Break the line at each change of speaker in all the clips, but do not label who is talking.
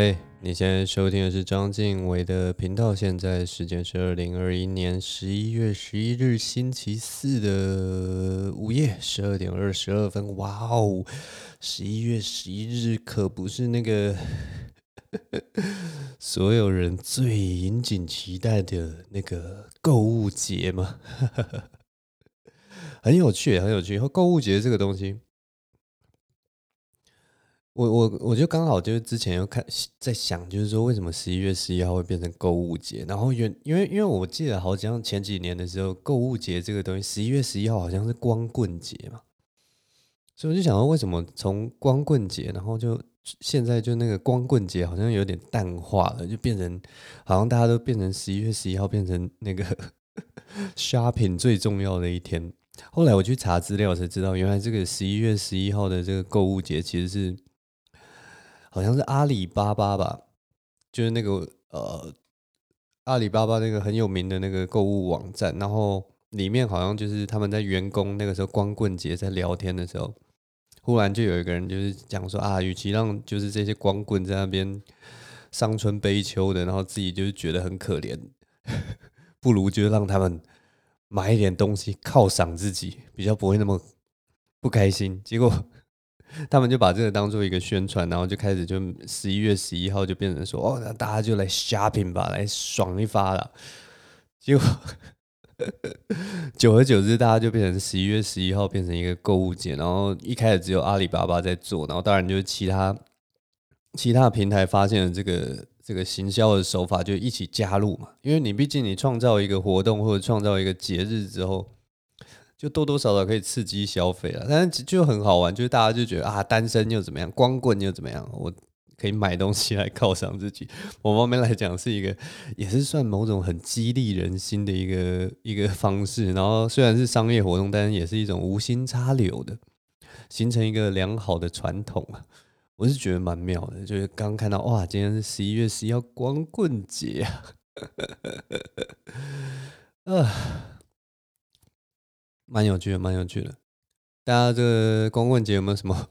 嘿，hey, 你现在收听的是章晋唯的频道。现在时间是二零二一年十一月十一日星期四的午夜十二点二十二分。哇哦，十一月十一日可不是那个 所有人最引颈期待的那个购物节吗？很有趣，很有趣。购物节这个东西。我我我就刚好就是之前又看在想，就是说为什么十一月十一号会变成购物节？然后原因为因为我记得好像前几年的时候，购物节这个东西，十一月十一号好像是光棍节嘛，所以我就想说，为什么从光棍节，然后就现在就那个光棍节好像有点淡化了，就变成好像大家都变成十一月十一号变成那个 shopping 最重要的一天。后来我去查资料才知道，原来这个十一月十一号的这个购物节其实是。好像是阿里巴巴吧，就是那个呃，阿里巴巴那个很有名的那个购物网站，然后里面好像就是他们在员工那个时候光棍节在聊天的时候，忽然就有一个人就是讲说啊，与其让就是这些光棍在那边伤春悲秋的，然后自己就是觉得很可怜，不如就让他们买一点东西犒赏自己，比较不会那么不开心。结果。他们就把这个当做一个宣传，然后就开始就十一月十一号就变成说哦，那大家就来 shopping 吧，来爽一发了。结果久而久之，大家就变成十一月十一号变成一个购物节，然后一开始只有阿里巴巴在做，然后当然就是其他其他平台发现了这个这个行销的手法，就一起加入嘛。因为你毕竟你创造一个活动或者创造一个节日之后。就多多少少可以刺激消费了，但是就很好玩，就是大家就觉得啊，单身又怎么样，光棍又怎么样，我可以买东西来犒赏自己。某方面来讲，是一个也是算某种很激励人心的一个一个方式。然后虽然是商业活动，但是也是一种无心插柳的，形成一个良好的传统啊。我是觉得蛮妙的，就是刚看到哇，今天是十一月十一号光棍节啊。啊蛮有趣的，蛮有趣的。大家这个光棍节有没有什么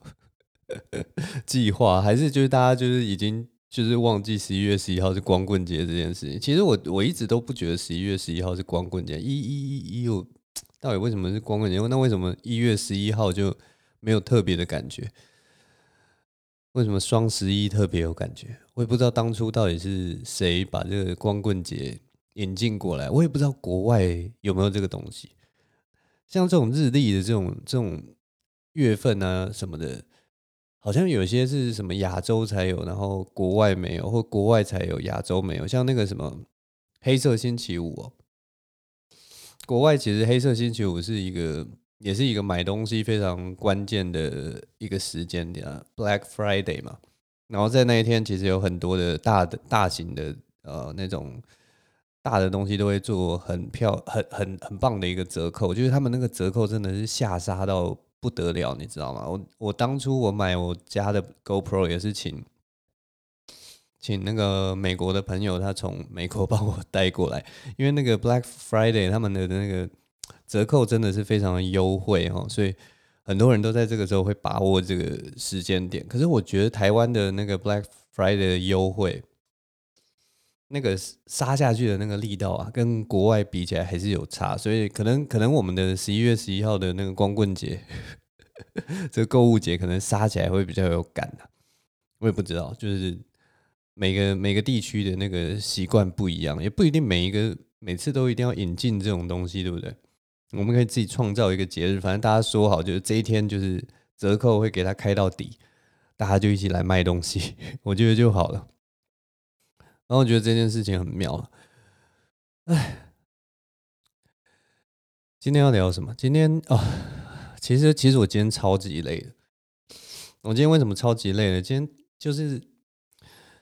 计划？还是就是大家就是已经就是忘记十一月十一号是光棍节这件事情？其实我我一直都不觉得十一月十一号是光棍节。一一一一有到底为什么是光棍节？那为什么一月十一号就没有特别的感觉？为什么双十一特别有感觉？我也不知道当初到底是谁把这个光棍节引进过来。我也不知道国外有没有这个东西。像这种日历的这种这种月份啊什么的，好像有些是什么亚洲才有，然后国外没有，或国外才有，亚洲没有。像那个什么黑色星期五哦，国外其实黑色星期五是一个，也是一个买东西非常关键的一个时间点啊，Black Friday 嘛。然后在那一天，其实有很多的大的大型的呃那种。大的东西都会做很漂很很很棒的一个折扣，就是他们那个折扣真的是下杀到不得了，你知道吗？我我当初我买我家的 GoPro 也是请请那个美国的朋友，他从美国 帮我带过来，因为那个 Black Friday 他们的那个折扣真的是非常的优惠哦，所以很多人都在这个时候会把握这个时间点。可是我觉得台湾的那个 Black Friday 的优惠。那个杀下去的那个力道啊，跟国外比起来还是有差，所以可能可能我们的十一月十一号的那个光棍节，这个购物节可能杀起来会比较有感啊。我也不知道，就是每个每个地区的那个习惯不一样，也不一定每一个每次都一定要引进这种东西，对不对？我们可以自己创造一个节日，反正大家说好，就是这一天就是折扣会给他开到底，大家就一起来卖东西，我觉得就好了。然后我觉得这件事情很妙了，哎，今天要聊什么？今天啊、哦，其实其实我今天超级累的。我今天为什么超级累呢？今天就是，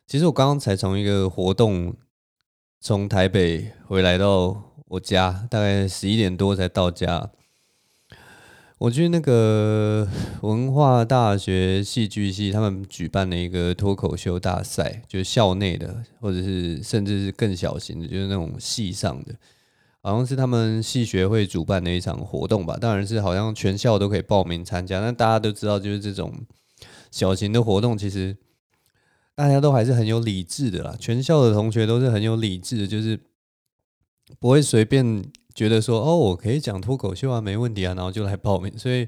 其实我刚刚才从一个活动从台北回来到我家，大概十一点多才到家。我去那个 文化大学戏剧系，他们举办了一个脱口秀大赛，就是校内的，或者是甚至是更小型的，就是那种系上的，好像是他们系学会主办的一场活动吧。当然是好像全校都可以报名参加，但大家都知道，就是这种小型的活动，其实大家都还是很有理智的啦，全校的同学都是很有理智的，就是不会随便觉得说哦，我可以讲脱口秀啊，没问题啊，然后就来报名。所以，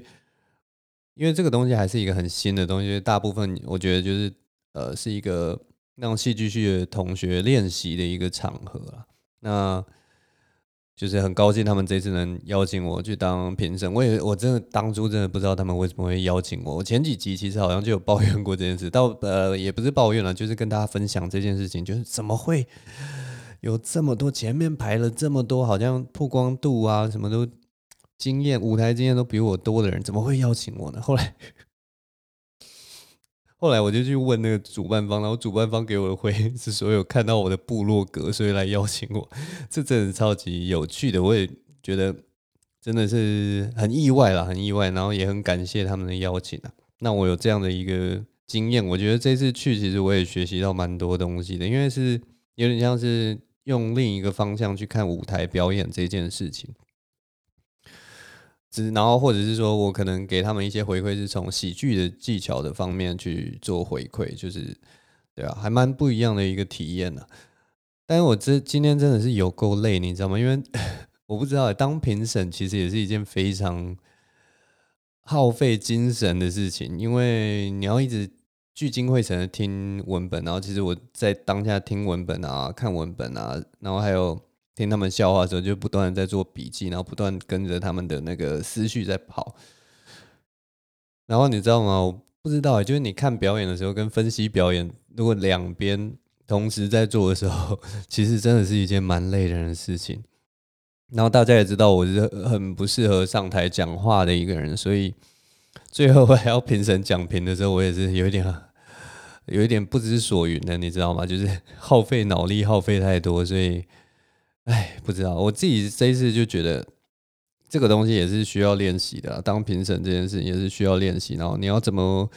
因为这个东西还是一个很新的东西，大部分我觉得就是呃，是一个让戏剧系的同学练习的一个场合啦。那。就是很高兴他们这次能邀请我去当评审，我也我真的当初真的不知道他们为什么会邀请我。我前几集其实好像就有抱怨过这件事，到呃也不是抱怨了，就是跟大家分享这件事情，就是怎么会有这么多前面排了这么多，好像曝光度啊什么都经验舞台经验都比我多的人，怎么会邀请我呢？后来。后来我就去问那个主办方，然后主办方给我的回应是所有看到我的部落格，所以来邀请我，这真的超级有趣的，我也觉得真的是很意外啦，很意外，然后也很感谢他们的邀请啊。那我有这样的一个经验，我觉得这次去其实我也学习到蛮多东西的，因为是有点像是用另一个方向去看舞台表演这件事情。只然后或者是说我可能给他们一些回馈，是从喜剧的技巧的方面去做回馈，就是对啊，还蛮不一样的一个体验呢。但是我这今天真的是有够累，你知道吗？因为 我不知道当评审其实也是一件非常耗费精神的事情，因为你要一直聚精会神的听文本，然后其实我在当下听文本啊、看文本啊，然后还有。听他们笑话的时候，就不断的在做笔记，然后不断跟着他们的那个思绪在跑。然后你知道吗？我不知道，就是你看表演的时候跟分析表演，如果两边同时在做的时候，其实真的是一件蛮累人的事情。然后大家也知道，我是很不适合上台讲话的一个人，所以最后还要评审讲评的时候，我也是有一点有一点不知所云的，你知道吗？就是耗费脑力，耗费太多，所以。哎，不知道，我自己这一次就觉得这个东西也是需要练习的。当评审这件事也是需要练习，然后你要怎么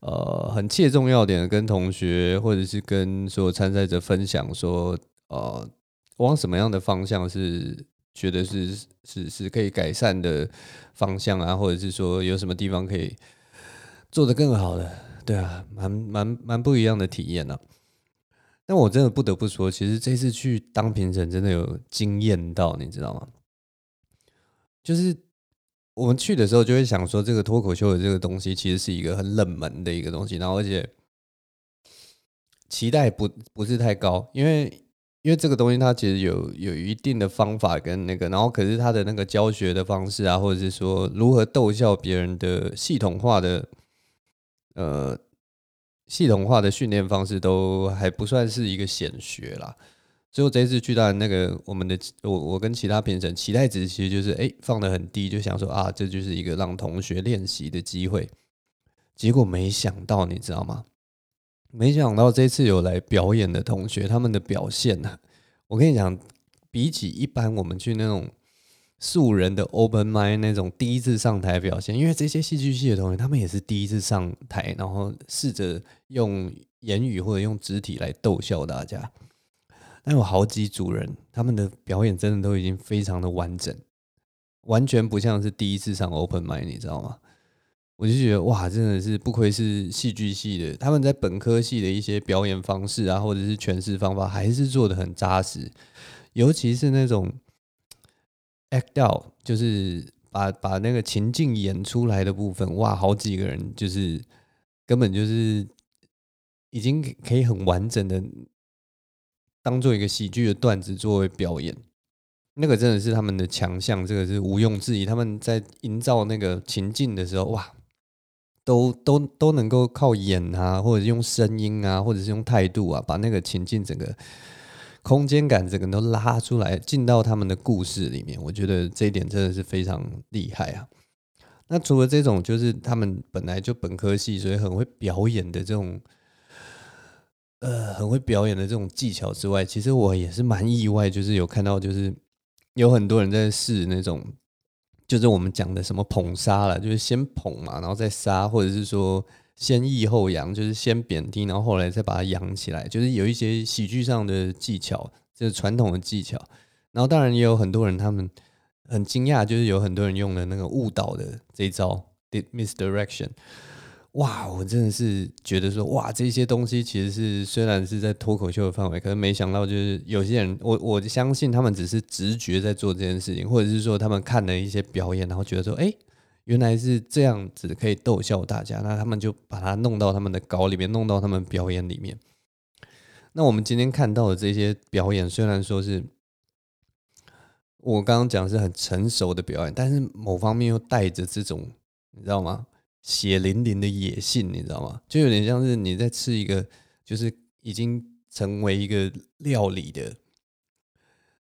呃很切中要点的跟同学或者是跟所有参赛者分享说，呃，往什么样的方向是觉得是是是可以改善的方向啊，或者是说有什么地方可以做得更好的，对啊，蛮蛮蛮不一样的体验呢、啊。但我真的不得不说，其实这次去当评审真的有惊艳到，你知道吗？就是我们去的时候就会想说，这个脱口秀的这个东西其实是一个很冷门的一个东西，然后而且期待不不是太高，因为因为这个东西它其实有有一定的方法跟那个，然后可是它的那个教学的方式啊，或者是说如何逗笑别人的系统化的呃。系统化的训练方式都还不算是一个显学啦。最后这一次去到那个我们的我我跟其他评审期待值其实就是哎放得很低，就想说啊这就是一个让同学练习的机会。结果没想到你知道吗？没想到这次有来表演的同学他们的表现呢，我跟你讲，比起一般我们去那种。素人的 open mind 那种第一次上台表现，因为这些戏剧系的同学，他们也是第一次上台，然后试着用言语或者用肢体来逗笑大家。但有好几组人，他们的表演真的都已经非常的完整，完全不像是第一次上 open mind，你知道吗？我就觉得哇，真的是不愧是戏剧系的，他们在本科系的一些表演方式啊，或者是诠释方法，还是做得很扎实，尤其是那种。Act 掉就是把把那个情境演出来的部分，哇，好几个人就是根本就是已经可以很完整的当做一个喜剧的段子作为表演，那个真的是他们的强项，这个是毋庸置疑。他们在营造那个情境的时候，哇，都都都能够靠演啊，或者是用声音啊，或者是用态度啊，把那个情境整个。空间感整个都拉出来，进到他们的故事里面，我觉得这一点真的是非常厉害啊。那除了这种，就是他们本来就本科系，所以很会表演的这种，呃，很会表演的这种技巧之外，其实我也是蛮意外，就是有看到，就是有很多人在试那种，就是我们讲的什么捧杀了，就是先捧嘛，然后再杀，或者是说。先抑后扬，就是先贬低，然后后来再把它扬起来，就是有一些喜剧上的技巧，就是传统的技巧。然后当然也有很多人，他们很惊讶，就是有很多人用了那个误导的这一招，misdirection。哇，我真的是觉得说，哇，这些东西其实是虽然是在脱口秀的范围，可是没想到就是有些人，我我相信他们只是直觉在做这件事情，或者是说他们看了一些表演，然后觉得说，哎，原来是这样子可以逗笑大家，那他们就把它弄到他们的稿里面，弄到他们表演里面。那我们今天看到的这些表演，虽然说是我刚刚讲是很成熟的表演，但是某方面又带着这种，你知道吗？血淋淋的野性，你知道吗？就有点像是你在吃一个，就是已经成为一个料理的，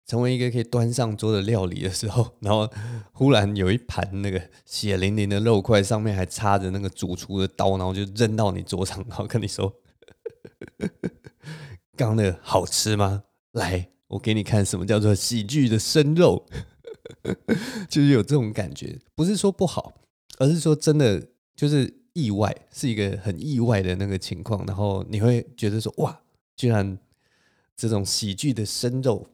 成为一个可以端上桌的料理的时候，然后忽然有一盘那个血淋淋的肉块，上面还插着那个主厨的刀，然后就扔到你桌上，然后跟你说：“ 刚的好吃吗？来，我给你看什么叫做喜剧的生肉。”就是有这种感觉，不是说不好，而是说真的。就是意外，是一个很意外的那个情况，然后你会觉得说，哇，居然这种喜剧的生肉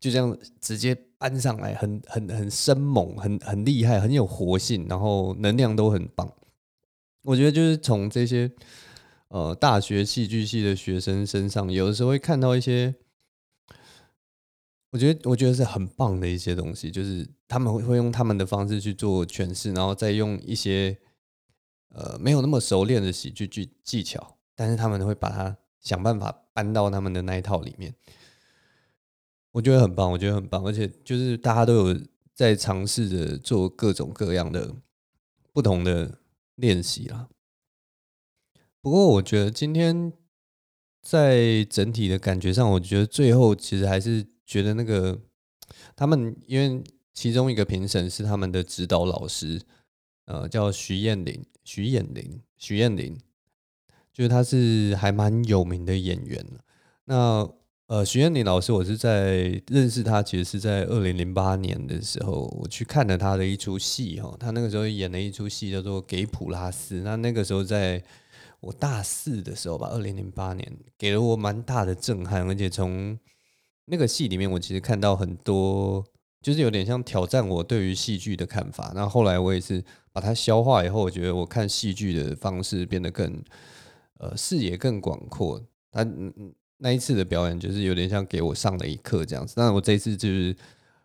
就这样直接搬上来，很很很生猛，很很厉害，很有活性，然后能量都很棒。我觉得就是从这些呃大学戏剧系的学生身上，有的时候会看到一些，我觉得我觉得是很棒的一些东西，就是他们会会用他们的方式去做诠释，然后再用一些。呃，没有那么熟练的喜剧技技巧，但是他们会把它想办法搬到他们的那一套里面，我觉得很棒，我觉得很棒，而且就是大家都有在尝试着做各种各样的不同的练习啦。不过，我觉得今天在整体的感觉上，我觉得最后其实还是觉得那个他们，因为其中一个评审是他们的指导老师。呃，叫徐艳玲，徐艳玲，徐艳玲，就是他是还蛮有名的演员。那呃，徐彦霖老师，我是在认识他，其实是在二零零八年的时候，我去看了他的一出戏哈。他那个时候演了一出戏叫做《给普拉斯》，那那个时候在我大四的时候吧，二零零八年，给了我蛮大的震撼，而且从那个戏里面，我其实看到很多，就是有点像挑战我对于戏剧的看法。那后来我也是。把它消化以后，我觉得我看戏剧的方式变得更呃视野更广阔。他那一次的表演就是有点像给我上了一课这样子。但我这一次就是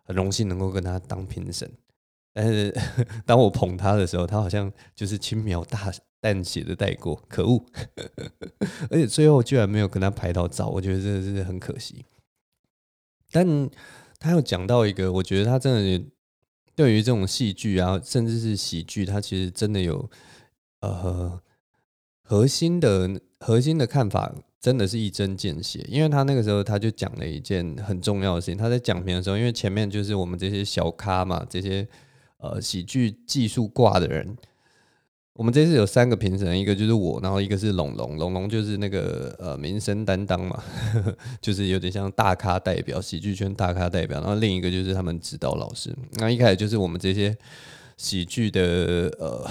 很荣幸能够跟他当评审。但是 当我捧他的时候，他好像就是轻描大淡写的带过，可恶！而且最后居然没有跟他拍到照，我觉得真的是很可惜。但他又讲到一个，我觉得他真的。对于这种戏剧啊，甚至是喜剧，他其实真的有呃核心的核心的看法，真的是一针见血。因为他那个时候他就讲了一件很重要的事情，他在讲评的时候，因为前面就是我们这些小咖嘛，这些呃喜剧技术挂的人。我们这次有三个评审，一个就是我，然后一个是龙龙，龙龙就是那个呃民生担当嘛呵呵，就是有点像大咖代表，喜剧圈大咖代表，然后另一个就是他们指导老师。那一开始就是我们这些喜剧的呃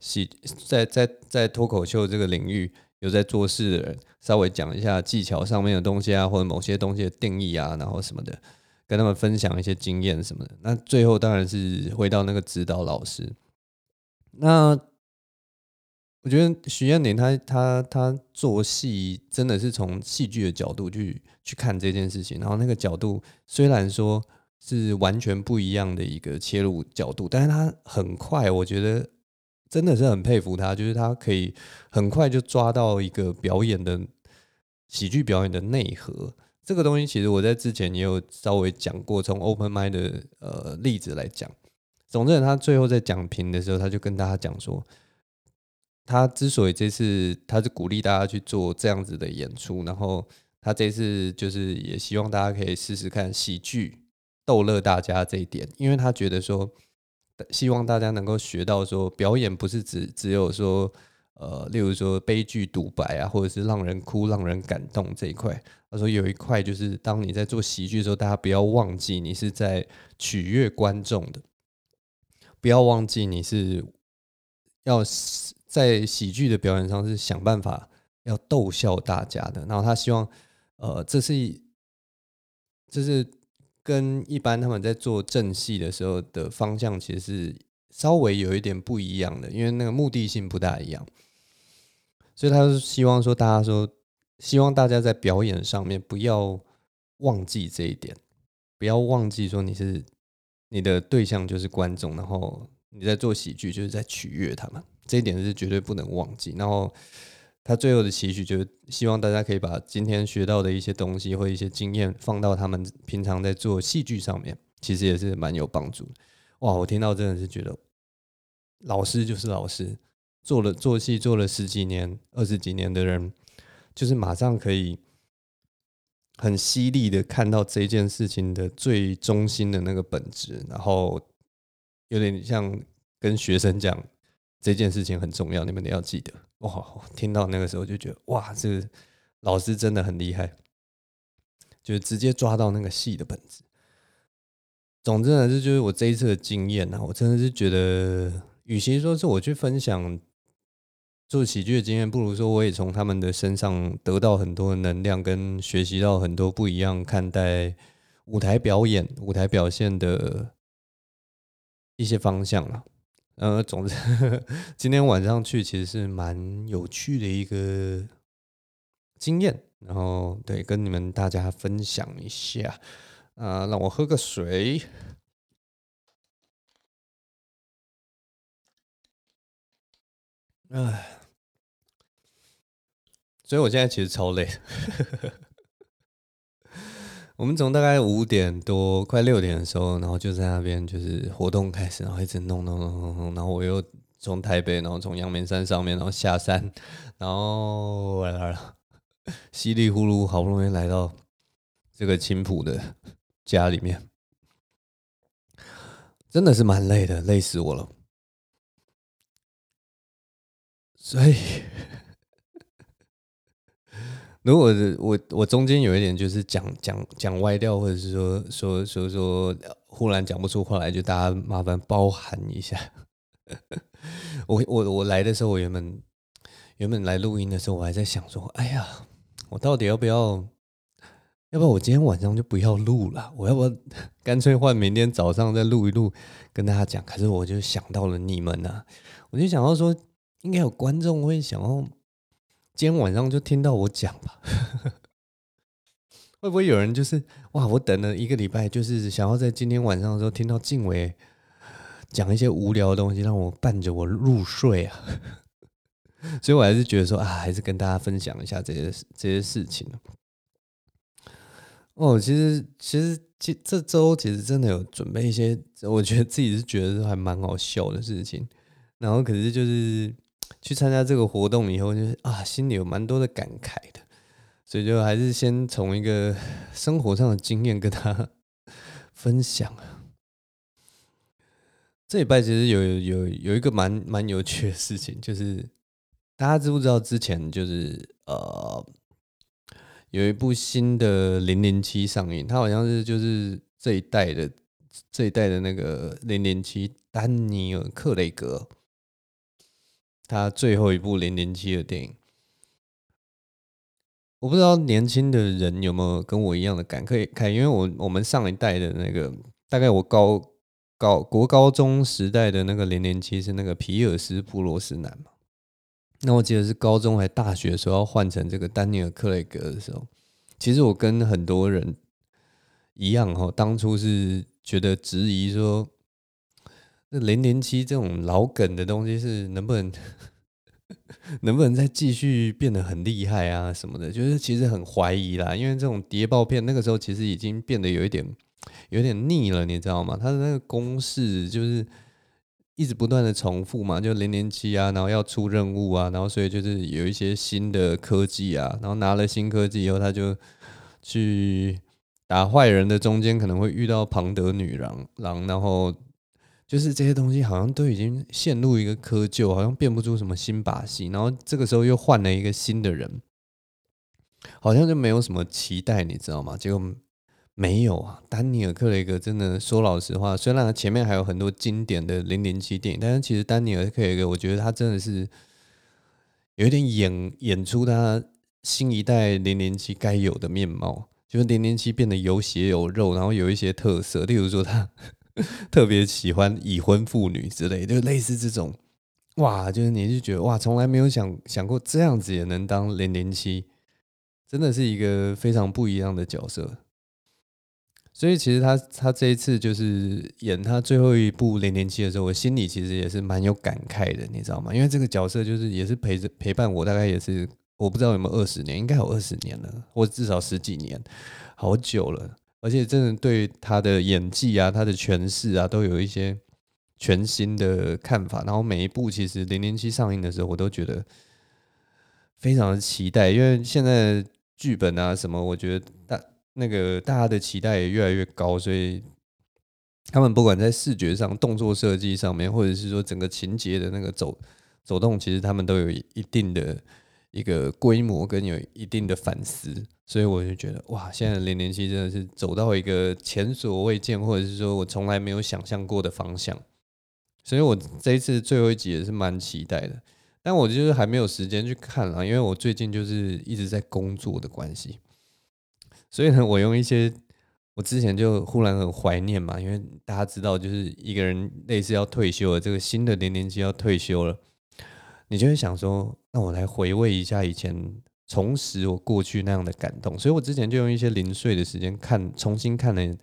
喜在在在脱口秀这个领域有在做事的人，稍微讲一下技巧上面的东西啊，或者某些东西的定义啊，然后什么的，跟他们分享一些经验什么的。那最后当然是回到那个指导老师。那我觉得徐彦霖他他他做戏真的是从戏剧的角度去去看这件事情，然后那个角度虽然说是完全不一样的一个切入角度，但是他很快，我觉得真的是很佩服他，就是他可以很快就抓到一个表演的喜剧表演的内核。这个东西其实我在之前也有稍微讲过，从 open mind 的呃例子来讲。总之，他最后在讲评的时候，他就跟大家讲说，他之所以这次他是鼓励大家去做这样子的演出，然后他这次就是也希望大家可以试试看喜剧逗乐大家这一点，因为他觉得说，希望大家能够学到说，表演不是只只有说，呃，例如说悲剧独白啊，或者是让人哭、让人感动这一块。他说有一块就是当你在做喜剧的时候，大家不要忘记你是在取悦观众的。不要忘记，你是要在喜剧的表演上是想办法要逗笑大家的。然后他希望，呃，这是这是跟一般他们在做正戏的时候的方向其实是稍微有一点不一样的，因为那个目的性不大一样，所以他是希望说大家说，希望大家在表演上面不要忘记这一点，不要忘记说你是你的对象就是观众，然后你在做喜剧就是在取悦他们，这一点是绝对不能忘记。然后他最后的期许就是希望大家可以把今天学到的一些东西或一些经验放到他们平常在做戏剧上面，其实也是蛮有帮助。哇，我听到真的是觉得，老师就是老师，做了做戏做了十几年、二十几年的人，就是马上可以很犀利的看到这件事情的最中心的那个本质，然后有点像跟学生讲这件事情很重要，你们得要记得。哇，听到那个时候就觉得，哇，这老师真的很厉害，就是直接抓到那个戏的本质。总之呢，这就是我这一次的经验呐。我真的是觉得，与其说是我去分享做喜剧的经验，不如说我也从他们的身上得到很多能量，跟学习到很多不一样看待舞台表演、舞台表现的一些方向了。呃，总之，今天晚上去其实是蛮有趣的一个经验，然后对，跟你们大家分享一下。啊，让我喝个水。唉，所以我现在其实超累。我们从大概五点多快六点的时候，然后就在那边就是活动开始，然后一直弄弄弄弄弄，然后我又从台北，然后从阳明山上面，然后下山，然后来了，稀里呼噜好不容易来到这个青浦的。家里面真的是蛮累的，累死我了。所以，如果我我中间有一点就是讲讲讲歪掉，或者是说说说说忽然讲不出话来，就大家麻烦包涵一下。我我我来的时候，我原本原本来录音的时候，我还在想说，哎呀，我到底要不要？要不要我今天晚上就不要录了，我要不要 干脆换明天早上再录一录，跟大家讲？可是我就想到了你们呐，我就想到说，应该有观众会想要今天晚上就听到我讲吧？会不会有人就是哇，我等了一个礼拜，就是想要在今天晚上的时候听到静伟讲一些无聊的东西，让我伴着我入睡啊？所以我还是觉得说啊，还是跟大家分享一下这些这些事情。哦，其实其实这这周其实真的有准备一些，我觉得自己是觉得还蛮好笑的事情。然后可是就是去参加这个活动以后，就是啊，心里有蛮多的感慨的。所以就还是先从一个生活上的经验跟他 分享啊。这礼拜其实有有有一个蛮蛮有趣的事情，就是大家知不知道之前就是呃。有一部新的《零零七》上映，它好像是就是这一代的这一代的那个零零七，丹尼尔·克雷格，他最后一部零零七的电影。我不知道年轻的人有没有跟我一样的感可以，看，因为我我们上一代的那个，大概我高高国高中时代的那个零零七是那个皮尔斯·布罗斯南嘛。那我记得是高中还大学时候要换成这个丹尼尔·克雷格的时候，其实我跟很多人一样哈，当初是觉得质疑说，那零零七这种老梗的东西是能不能 能不能再继续变得很厉害啊什么的，就是其实很怀疑啦，因为这种谍报片那个时候其实已经变得有一点有点腻了，你知道吗？它的那个公式就是。一直不断的重复嘛，就零零七啊，然后要出任务啊，然后所以就是有一些新的科技啊，然后拿了新科技以后，他就去打坏人的中间可能会遇到庞德女郎，郎，然后就是这些东西好像都已经陷入一个窠臼，好像变不出什么新把戏，然后这个时候又换了一个新的人，好像就没有什么期待，你知道吗？结果。没有啊，丹尼尔·克雷格真的说老实话，虽然他前面还有很多经典的零零七电影，但是其实丹尼尔·克雷格，我觉得他真的是有一点演演出他新一代零零七该有的面貌，就是零零七变得有血有肉，然后有一些特色，例如说他特别喜欢已婚妇女之类，就类似这种，哇，就是你就觉得哇，从来没有想想过这样子也能当零零七，真的是一个非常不一样的角色。所以其实他他这一次就是演他最后一部零零七的时候，我心里其实也是蛮有感慨的，你知道吗？因为这个角色就是也是陪着陪伴我，大概也是我不知道有没有二十年，应该有二十年了，或至少十几年，好久了。而且真的对他的演技啊，他的诠释啊，都有一些全新的看法。然后每一部其实零零七上映的时候，我都觉得非常的期待，因为现在剧本啊什么，我觉得大。那个大家的期待也越来越高，所以他们不管在视觉上、动作设计上面，或者是说整个情节的那个走走动，其实他们都有一定的一个规模跟有一定的反思，所以我就觉得哇，现在零零七真的是走到一个前所未见，或者是说我从来没有想象过的方向，所以我这一次最后一集也是蛮期待的，但我就是还没有时间去看了，因为我最近就是一直在工作的关系。所以呢，我用一些我之前就忽然很怀念嘛，因为大家知道，就是一个人类似要退休了，这个新的零零七要退休了，你就会想说，那我来回味一下以前，重拾我过去那样的感动。所以我之前就用一些零碎的时间看，重新看了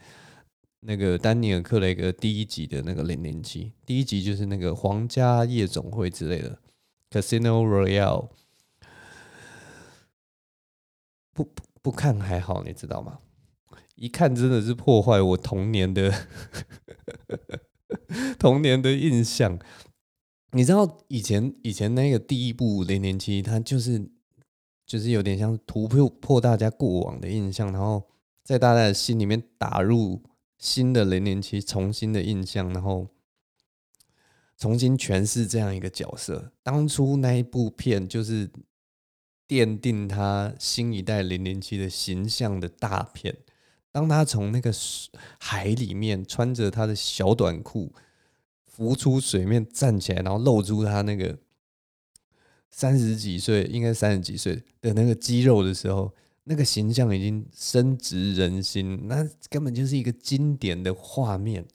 那个丹尼尔·克雷格第一集的那个零零七，第一集就是那个皇家夜总会之类的 Casino Royale，不不。不看还好，你知道吗？一看真的是破坏我童年的 童年的印象。你知道以前以前那个第一部零零七，它就是就是有点像突破破大家过往的印象，然后在大家的心里面打入新的零零七，重新的印象，然后重新诠释这样一个角色。当初那一部片就是。奠定他新一代零零七的形象的大片，当他从那个海里面穿着他的小短裤浮出水面站起来，然后露出他那个三十几岁，应该三十几岁的那个肌肉的时候，那个形象已经深植人心，那根本就是一个经典的画面。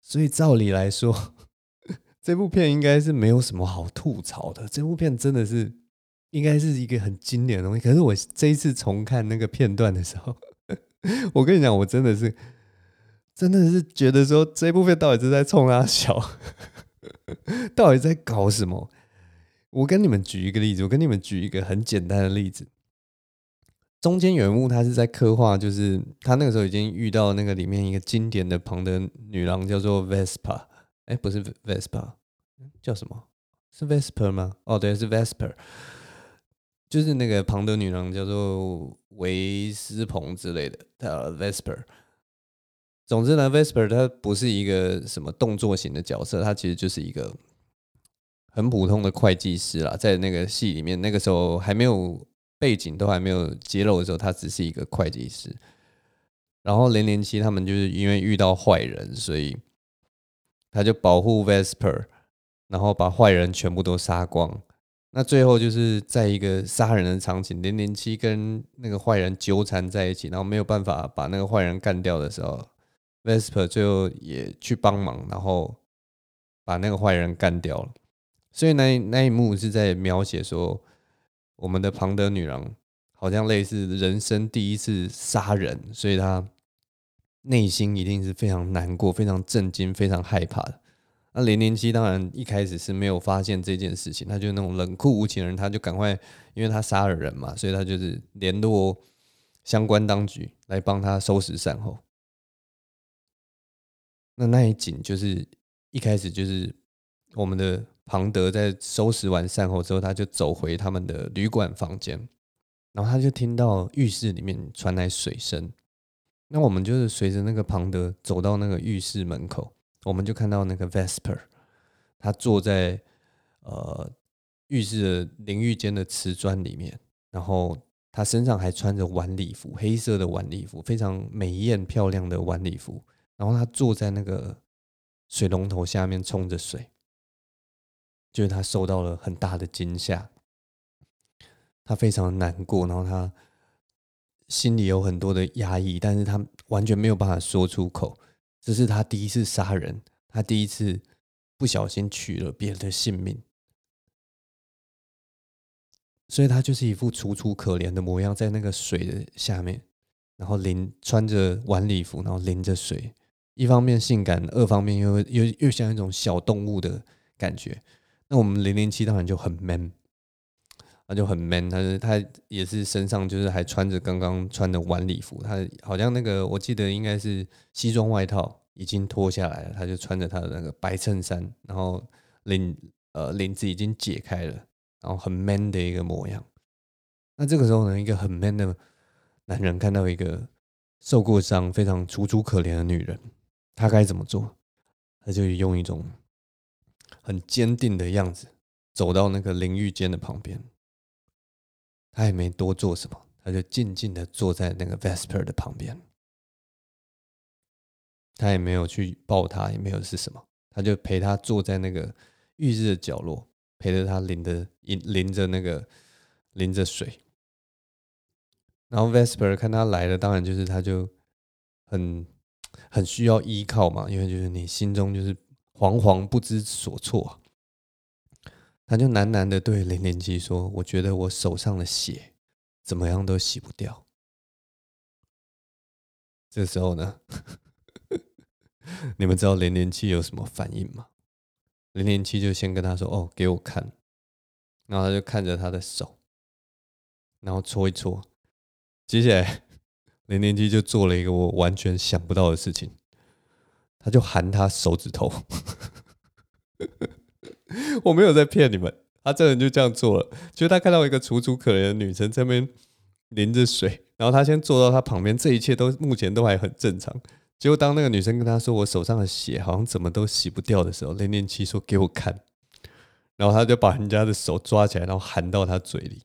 所以照理来说。这部片应该是没有什么好吐槽的。这部片真的是应该是一个很经典的东西。可是我这一次重看那个片段的时候，我跟你讲，我真的是真的是觉得说，这部分到底是在冲他笑，到底在搞什么？我跟你们举一个例子，我跟你们举一个很简单的例子。中间有一幕，他是在刻画，就是他那个时候已经遇到那个里面一个经典的庞德女郎，叫做 Vespa。哎，不是 Vespa，叫什么？是 Vesper 吗？哦，对，是 Vesper，就是那个庞德女郎叫做维斯彭之类的，叫 Vesper。总之呢，Vesper 他不是一个什么动作型的角色，他其实就是一个很普通的会计师啦。在那个戏里面，那个时候还没有背景，都还没有揭露的时候，他只是一个会计师。然后零零七他们就是因为遇到坏人，所以。他就保护 Vesper，然后把坏人全部都杀光。那最后就是在一个杀人的场景，零零七跟那个坏人纠缠在一起，然后没有办法把那个坏人干掉的时候，Vesper 最后也去帮忙，然后把那个坏人干掉了。所以那那一幕是在描写说，我们的庞德女郎好像类似人生第一次杀人，所以她。内心一定是非常难过、非常震惊、非常害怕的。那零零七当然一开始是没有发现这件事情，他就那种冷酷无情的人，他就赶快，因为他杀了人嘛，所以他就是联络相关当局来帮他收拾善后。那那一景就是一开始就是我们的庞德在收拾完善后之后，他就走回他们的旅馆房间，然后他就听到浴室里面传来水声。那我们就是随着那个庞德走到那个浴室门口，我们就看到那个 Vesper，他坐在呃浴室的淋浴间的瓷砖里面，然后他身上还穿着晚礼服，黑色的晚礼服，非常美艳漂亮的晚礼服。然后他坐在那个水龙头下面冲着水，就是他受到了很大的惊吓，他非常难过，然后他。心里有很多的压抑，但是他完全没有办法说出口，这是他第一次杀人，他第一次不小心取了别人的性命，所以他就是一副楚楚可怜的模样，在那个水的下面，然后淋穿着晚礼服，然后淋着水，一方面性感，二方面又又又像一种小动物的感觉。那我们零零七当然就很 man。他就很 man，他是他也是身上就是还穿着刚刚穿的晚礼服，他好像那个我记得应该是西装外套已经脱下来了，他就穿着他的那个白衬衫，然后领呃领子已经解开了，然后很 man 的一个模样。那这个时候呢，一个很 man 的男人看到一个受过伤、非常楚楚可怜的女人，他该怎么做？他就用一种很坚定的样子走到那个淋浴间的旁边。他也没多做什么，他就静静的坐在那个 Vesper 的旁边。他也没有去抱他，也没有是什么，他就陪他坐在那个浴室的角落，陪着他淋着淋淋着那个淋着水。然后 Vesper 看他来了，当然就是他就很很需要依靠嘛，因为就是你心中就是惶惶不知所措。他就喃喃的对零零七说：“我觉得我手上的血怎么样都洗不掉。”这时候呢，你们知道零零七有什么反应吗？零零七就先跟他说：“哦，给我看。”然后他就看着他的手，然后搓一搓。接下来，零零七就做了一个我完全想不到的事情，他就含他手指头。我没有在骗你们，他这人就这样做了。就是他看到一个楚楚可怜的女生在那边淋着水，然后他先坐到她旁边，这一切都目前都还很正常。结果当那个女生跟他说：“我手上的血好像怎么都洗不掉”的时候，零零七说：“给我看。”然后他就把人家的手抓起来，然后含到他嘴里。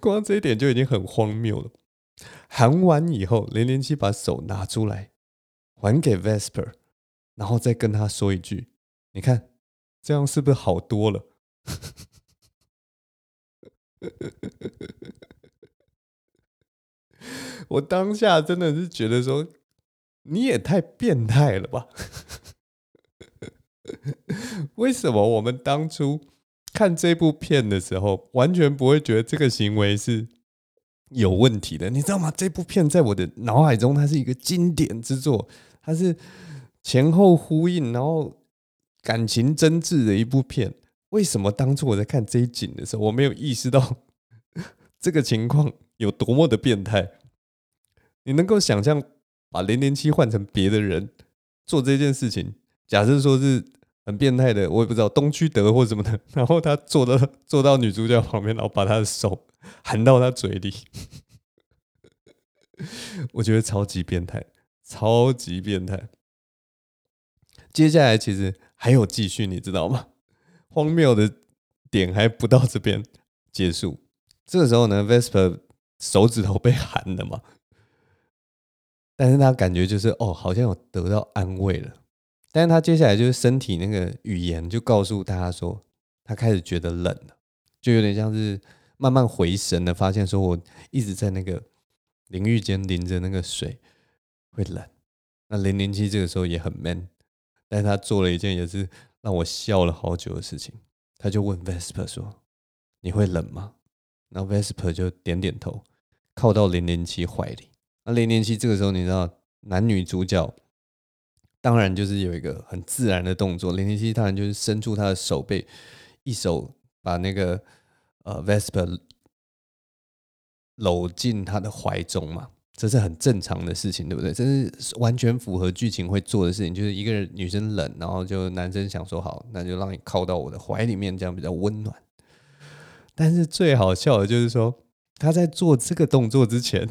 光这一点就已经很荒谬了。喊完以后，零零七把手拿出来还给 Vesper。然后再跟他说一句：“你看，这样是不是好多了？” 我当下真的是觉得说，你也太变态了吧？为什么我们当初看这部片的时候，完全不会觉得这个行为是有问题的？你知道吗？这部片在我的脑海中，它是一个经典之作，它是。前后呼应，然后感情真挚的一部片。为什么当初我在看这一景的时候，我没有意识到 这个情况有多么的变态？你能够想象把零零七换成别的人做这件事情？假设说是很变态的，我也不知道东区德或什么的，然后他坐到坐到女主角旁边，然后把她的手 含到她嘴里，我觉得超级变态，超级变态。接下来其实还有继续，你知道吗？荒谬的点还不到这边结束。这个时候呢，Vesper 手指头被含了嘛，但是他感觉就是哦，好像有得到安慰了。但他接下来就是身体那个语言就告诉大家说，他开始觉得冷了，就有点像是慢慢回神的发现说，我一直在那个淋浴间淋着那个水会冷。那零零七这个时候也很 man。但是他做了一件也是让我笑了好久的事情，他就问 Vesper 说：“你会冷吗？”然后 Vesper 就点点头，靠到零零七怀里。那零零七这个时候，你知道男女主角当然就是有一个很自然的动作，零零七当然就是伸出他的手背，一手把那个呃 Vesper 搂进他的怀中嘛。这是很正常的事情，对不对？这是完全符合剧情会做的事情，就是一个人女生冷，然后就男生想说好，那就让你靠到我的怀里面，这样比较温暖。但是最好笑的就是说，他在做这个动作之前，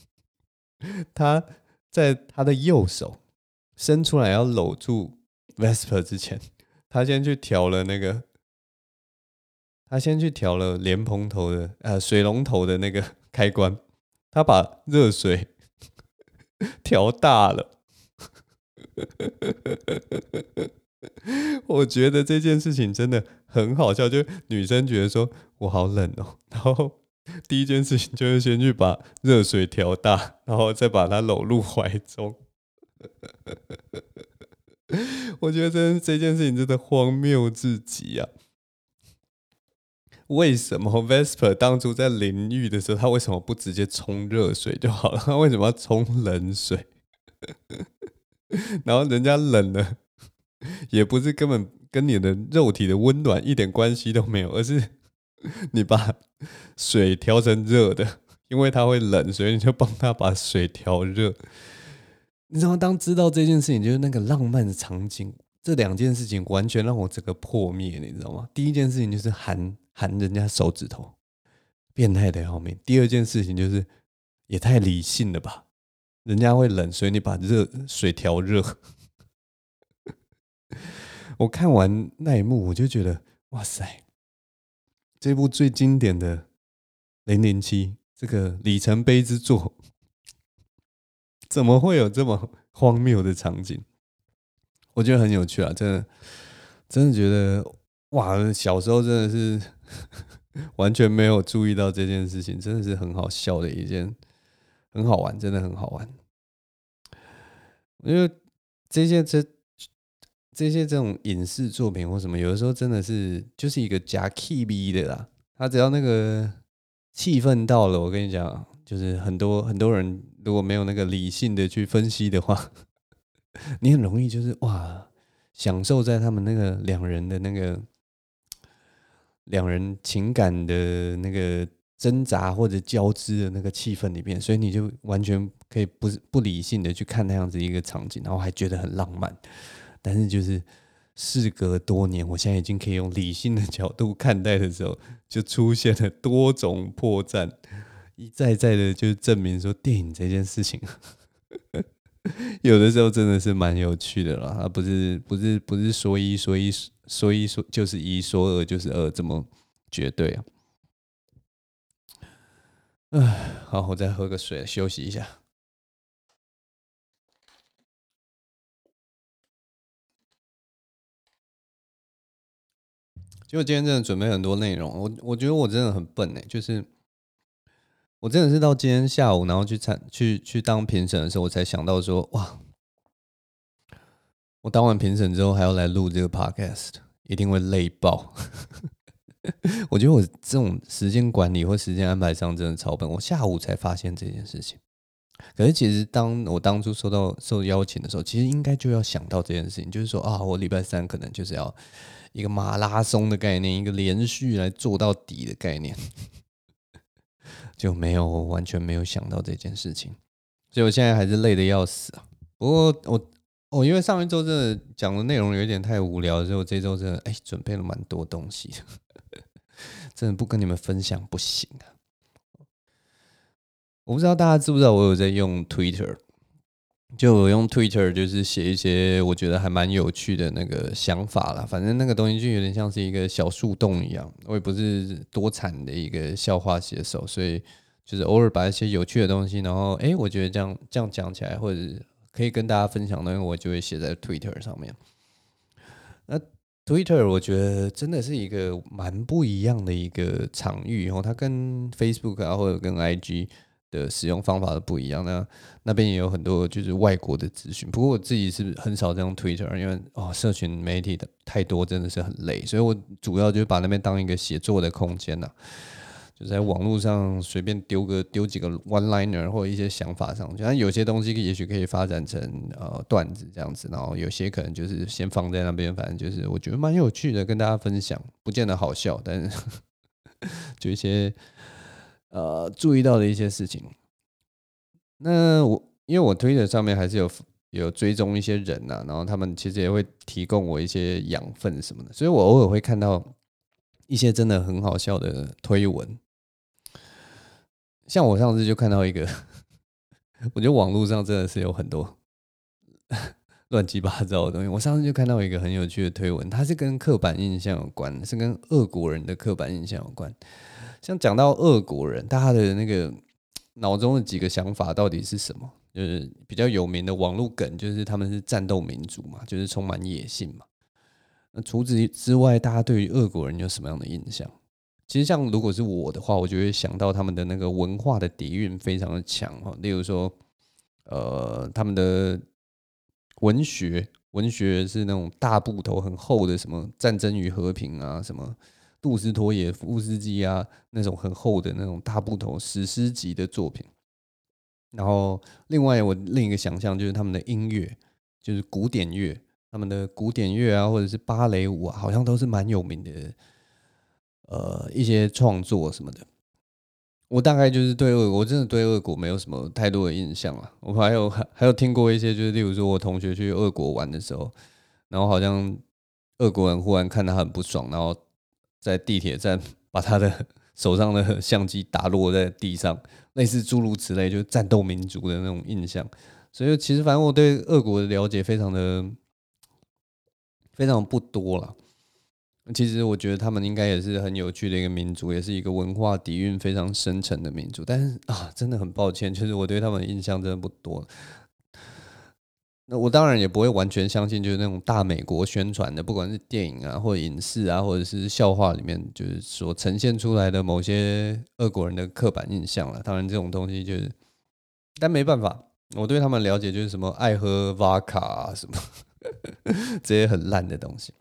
他在他的右手伸出来要搂住 Vesper 之前，他先去调了那个，他先去调了莲蓬头的呃水龙头的那个 开关。他把热水 调大了，我觉得这件事情真的很好笑。就女生觉得说我好冷哦，然后第一件事情就是先去把热水调大，然后再把它搂入怀中。我觉得这这件事情真的荒谬至极啊！为什么 Vesper 当初在淋浴的时候，他为什么不直接冲热水就好了？他为什么要冲冷水？然后人家冷了，也不是根本跟你的肉体的温暖一点关系都没有，而是你把水调成热的，因为它会冷，所以你就帮他把水调热。你知道吗？当知道这件事情，就是那个浪漫的场景，这两件事情完全让我整个破灭，你知道吗？第一件事情就是含含人家手指头，变态的要命。第二件事情就是也太理性了吧？人家会冷，所以你把热水调热。我看完那一幕，我就觉得哇塞，这部最经典的《零零七》这个里程碑之作。怎么会有这么荒谬的场景？我觉得很有趣啊！真的，真的觉得哇，小时候真的是 完全没有注意到这件事情，真的是很好笑的一件，很好玩，真的很好玩。因为这些这这些这种影视作品或什么，有的时候真的是就是一个假 K B 的啦。他只要那个气氛到了，我跟你讲。就是很多很多人如果没有那个理性的去分析的话，你很容易就是哇，享受在他们那个两人的那个两人情感的那个挣扎或者交织的那个气氛里面，所以你就完全可以不不理性的去看那样子一个场景，然后还觉得很浪漫。但是就是事隔多年，我现在已经可以用理性的角度看待的时候，就出现了多种破绽。一再再的就证明说，电影这件事情，有的时候真的是蛮有趣的啦。它不是不是不是说一说一说一说就是一，说二就是二，这么绝对啊。唉，好，我再喝个水，休息一下。就今天真的准备很多内容，我我觉得我真的很笨哎，就是。我真的是到今天下午，然后去参去去当评审的时候，我才想到说，哇，我当完评审之后还要来录这个 podcast，一定会累爆。我觉得我这种时间管理或时间安排上真的超笨。我下午才发现这件事情，可是其实当我当初收到受邀请的时候，其实应该就要想到这件事情，就是说啊，我礼拜三可能就是要一个马拉松的概念，一个连续来做到底的概念。就没有完全没有想到这件事情，所以我现在还是累得要死啊。不过我哦，因为上一周真的讲的内容有点太无聊，所以我这周真的哎准备了蛮多东西的，真的不跟你们分享不行啊。我不知道大家知不知道我有在用 Twitter。就我用 Twitter 就是写一些我觉得还蛮有趣的那个想法啦，反正那个东西就有点像是一个小树洞一样。我也不是多产的一个笑话写手，所以就是偶尔把一些有趣的东西，然后诶，我觉得这样这样讲起来，或者可以跟大家分享的东西，我就会写在 Twitter 上面。那 Twitter 我觉得真的是一个蛮不一样的一个场域，然后它跟 Facebook 啊或者跟 IG。的使用方法都不一样，那那边也有很多就是外国的资讯。不过我自己是很少这样 Twitter，因为哦，社群媒体的太多，真的是很累。所以我主要就是把那边当一个写作的空间呐，就在网络上随便丢个丢几个 one liner 或者一些想法上去。但有些东西也许可以发展成呃段子这样子，然后有些可能就是先放在那边，反正就是我觉得蛮有趣的，跟大家分享，不见得好笑，但是 就一些。呃，注意到的一些事情。那我因为我推特上面还是有有追踪一些人呐、啊，然后他们其实也会提供我一些养分什么的，所以我偶尔会看到一些真的很好笑的推文。像我上次就看到一个，我觉得网络上真的是有很多 乱七八糟的东西。我上次就看到一个很有趣的推文，它是跟刻板印象有关，是跟俄国人的刻板印象有关。像讲到俄国人，大家的那个脑中的几个想法到底是什么？就是比较有名的网络梗，就是他们是战斗民族嘛，就是充满野性嘛。那除此之外，大家对于俄国人有什么样的印象？其实像如果是我的话，我就会想到他们的那个文化的底蕴非常的强哈，例如说，呃，他们的文学，文学是那种大部头很厚的，什么《战争与和平》啊，什么杜斯托耶夫斯基啊，那种很厚的那种大部头史诗级的作品。然后，另外我另一个想象就是他们的音乐，就是古典乐，他们的古典乐啊，或者是芭蕾舞啊，好像都是蛮有名的。呃，一些创作什么的，我大概就是对俄，我真的对俄国没有什么太多的印象了。我还有还还有听过一些，就是例如说我同学去俄国玩的时候，然后好像俄国人忽然看他很不爽，然后在地铁站把他的 手上的相机打落在地上。类似诸如此类，就是战斗民族的那种印象，所以其实反正我对俄国的了解非常的非常不多了。其实我觉得他们应该也是很有趣的一个民族，也是一个文化底蕴非常深沉的民族。但是啊，真的很抱歉，就是我对他们的印象真的不多。那我当然也不会完全相信，就是那种大美国宣传的，不管是电影啊，或影视啊，或者是笑话里面，就是所呈现出来的某些俄国人的刻板印象了。当然这种东西就是，但没办法，我对他们了解就是什么爱喝 Vodka 啊，什么 这些很烂的东西。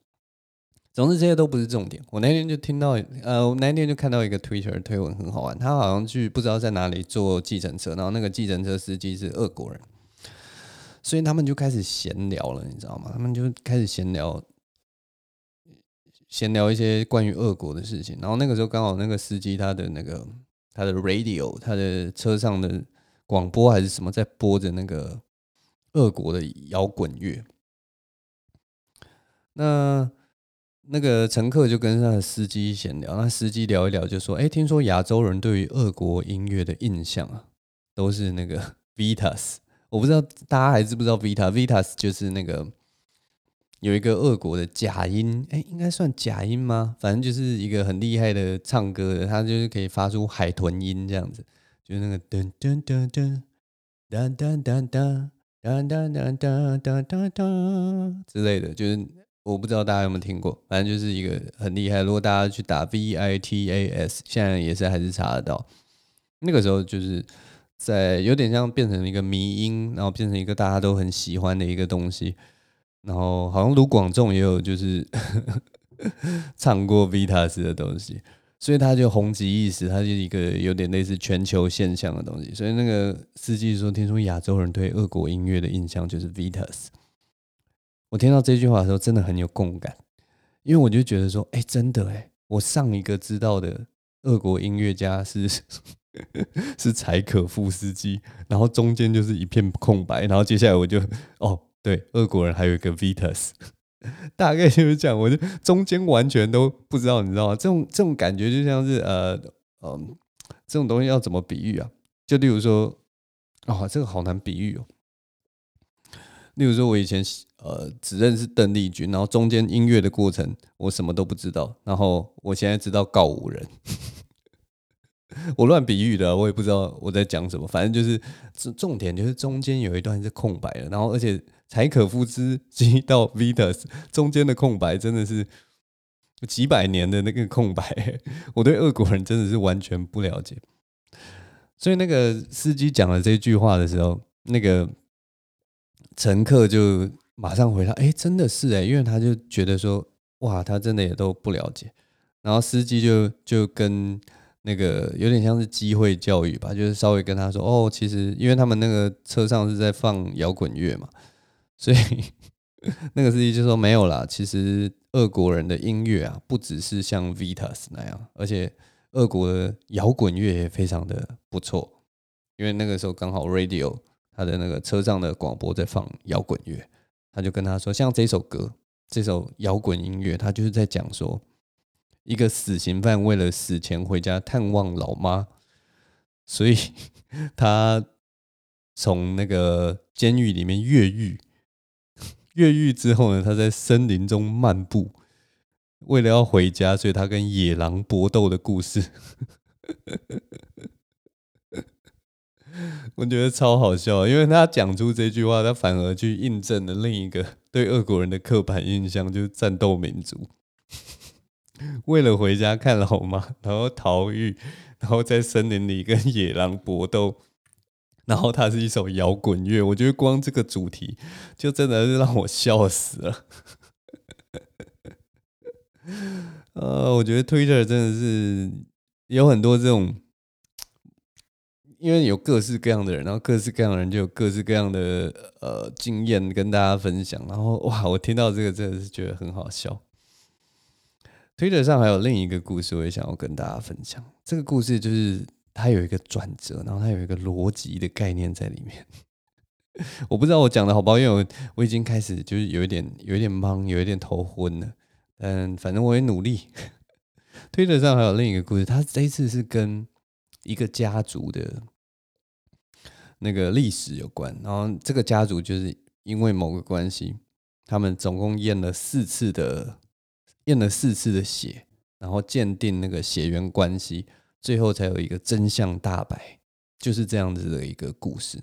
总之这些都不是重点。我那天就听到，呃，我那天就看到一个 Twitter 推文很好玩，他好像去不知道在哪里坐计程车，然后那个计程车司机是俄国人。所以他们就开始闲聊了，你知道吗？他们就开始闲聊，闲聊一些关于俄国的事情。然后那个时候刚好那个司机他的那个他的 radio，他的车上的广播还是什么，在播着那个俄国的摇滚乐。那那个乘客就跟他的司机闲聊，那司机聊一聊就说：“哎，听说亚洲人对于俄国音乐的印象啊，都是那个 Vitas。”我不知道大家还知不知道 Vita，Vitas 就是那个有一个俄国的假音，哎，应该算假音吗？反正就是一个很厉害的唱歌的，他就是可以发出海豚音这样子，就是那个噔噔噔噔噔噔噔噔噔噔噔噔噔噔噔之类的，就是我不知道大家有没有听过，反正就是一个很厉害。如果大家去打 V-I-T-A-S，现在也是还是查得到。那个时候就是。在有点像变成一个迷音，然后变成一个大家都很喜欢的一个东西，然后好像卢广仲也有就是 唱过 Vitas 的东西，所以他就红极一时，他就一个有点类似全球现象的东西。所以那个司机说，听说亚洲人对俄国音乐的印象就是 Vitas。我听到这句话的时候，真的很有共感，因为我就觉得说，哎，真的哎，我上一个知道的俄国音乐家是。是柴可夫斯基，然后中间就是一片空白，然后接下来我就哦，对，俄国人还有一个 Vitas，大概就是这样，我就中间完全都不知道，你知道吗？这种这种感觉就像是呃嗯、呃，这种东西要怎么比喻啊？就例如说，哦，这个好难比喻哦。例如说，我以前呃只认识邓丽君，然后中间音乐的过程我什么都不知道，然后我现在知道告五人。我乱比喻的，我也不知道我在讲什么。反正就是重重点，就是中间有一段是空白的，然后而且柴可夫斯基到 Vitas 中间的空白真的是几百年的那个空白，我对俄国人真的是完全不了解。所以那个司机讲了这句话的时候，那个乘客就马上回答：“哎，真的是哎，因为他就觉得说，哇，他真的也都不了解。”然后司机就就跟。那个有点像是机会教育吧，就是稍微跟他说哦，其实因为他们那个车上是在放摇滚乐嘛，所以 那个司机就说没有啦。其实俄国人的音乐啊，不只是像 Vitas 那样，而且俄国的摇滚乐也非常的不错。因为那个时候刚好 Radio 他的那个车上的广播在放摇滚乐，他就跟他说，像这首歌，这首摇滚音乐，他就是在讲说。一个死刑犯为了死前回家探望老妈，所以 他从那个监狱里面越狱，越狱之后呢，他在森林中漫步，为了要回家，所以他跟野狼搏斗的故事，我觉得超好笑，因为他讲出这句话，他反而去印证了另一个对俄国人的刻板印象，就是战斗民族。为了回家看老妈，然后逃狱，然后在森林里跟野狼搏斗，然后它是一首摇滚乐。我觉得光这个主题就真的是让我笑死了。呃，我觉得 Twitter 真的是有很多这种。因为有各式各样的人，然后各式各样的人就有各式各样的呃经验跟大家分享。然后哇，我听到这个真的是觉得很好笑。推特上还有另一个故事，我也想要跟大家分享。这个故事就是它有一个转折，然后它有一个逻辑的概念在里面。我不知道我讲的好不好，因为我我已经开始就是有一点有一点懵，有一点头昏了。嗯，反正我也努力。推特上还有另一个故事，他这一次是跟。一个家族的那个历史有关，然后这个家族就是因为某个关系，他们总共验了四次的验了四次的血，然后鉴定那个血缘关系，最后才有一个真相大白，就是这样子的一个故事。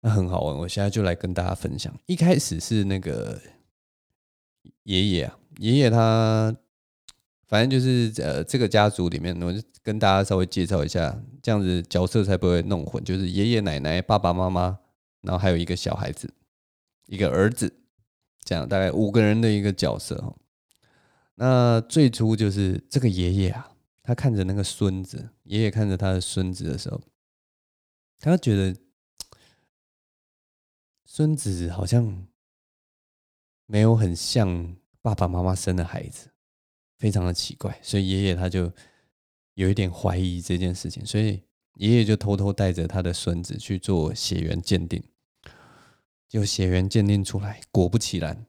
那很好玩，我现在就来跟大家分享。一开始是那个爷爷啊，爷爷他。反正就是呃，这个家族里面，我就跟大家稍微介绍一下，这样子角色才不会弄混。就是爷爷奶奶、爸爸妈妈，然后还有一个小孩子，一个儿子，这样大概五个人的一个角色哈。那最初就是这个爷爷啊，他看着那个孙子，爷爷看着他的孙子的时候，他觉得孙子好像没有很像爸爸妈妈生的孩子。非常的奇怪，所以爷爷他就有一点怀疑这件事情，所以爷爷就偷偷带着他的孙子去做血缘鉴定，就血缘鉴定出来，果不其然，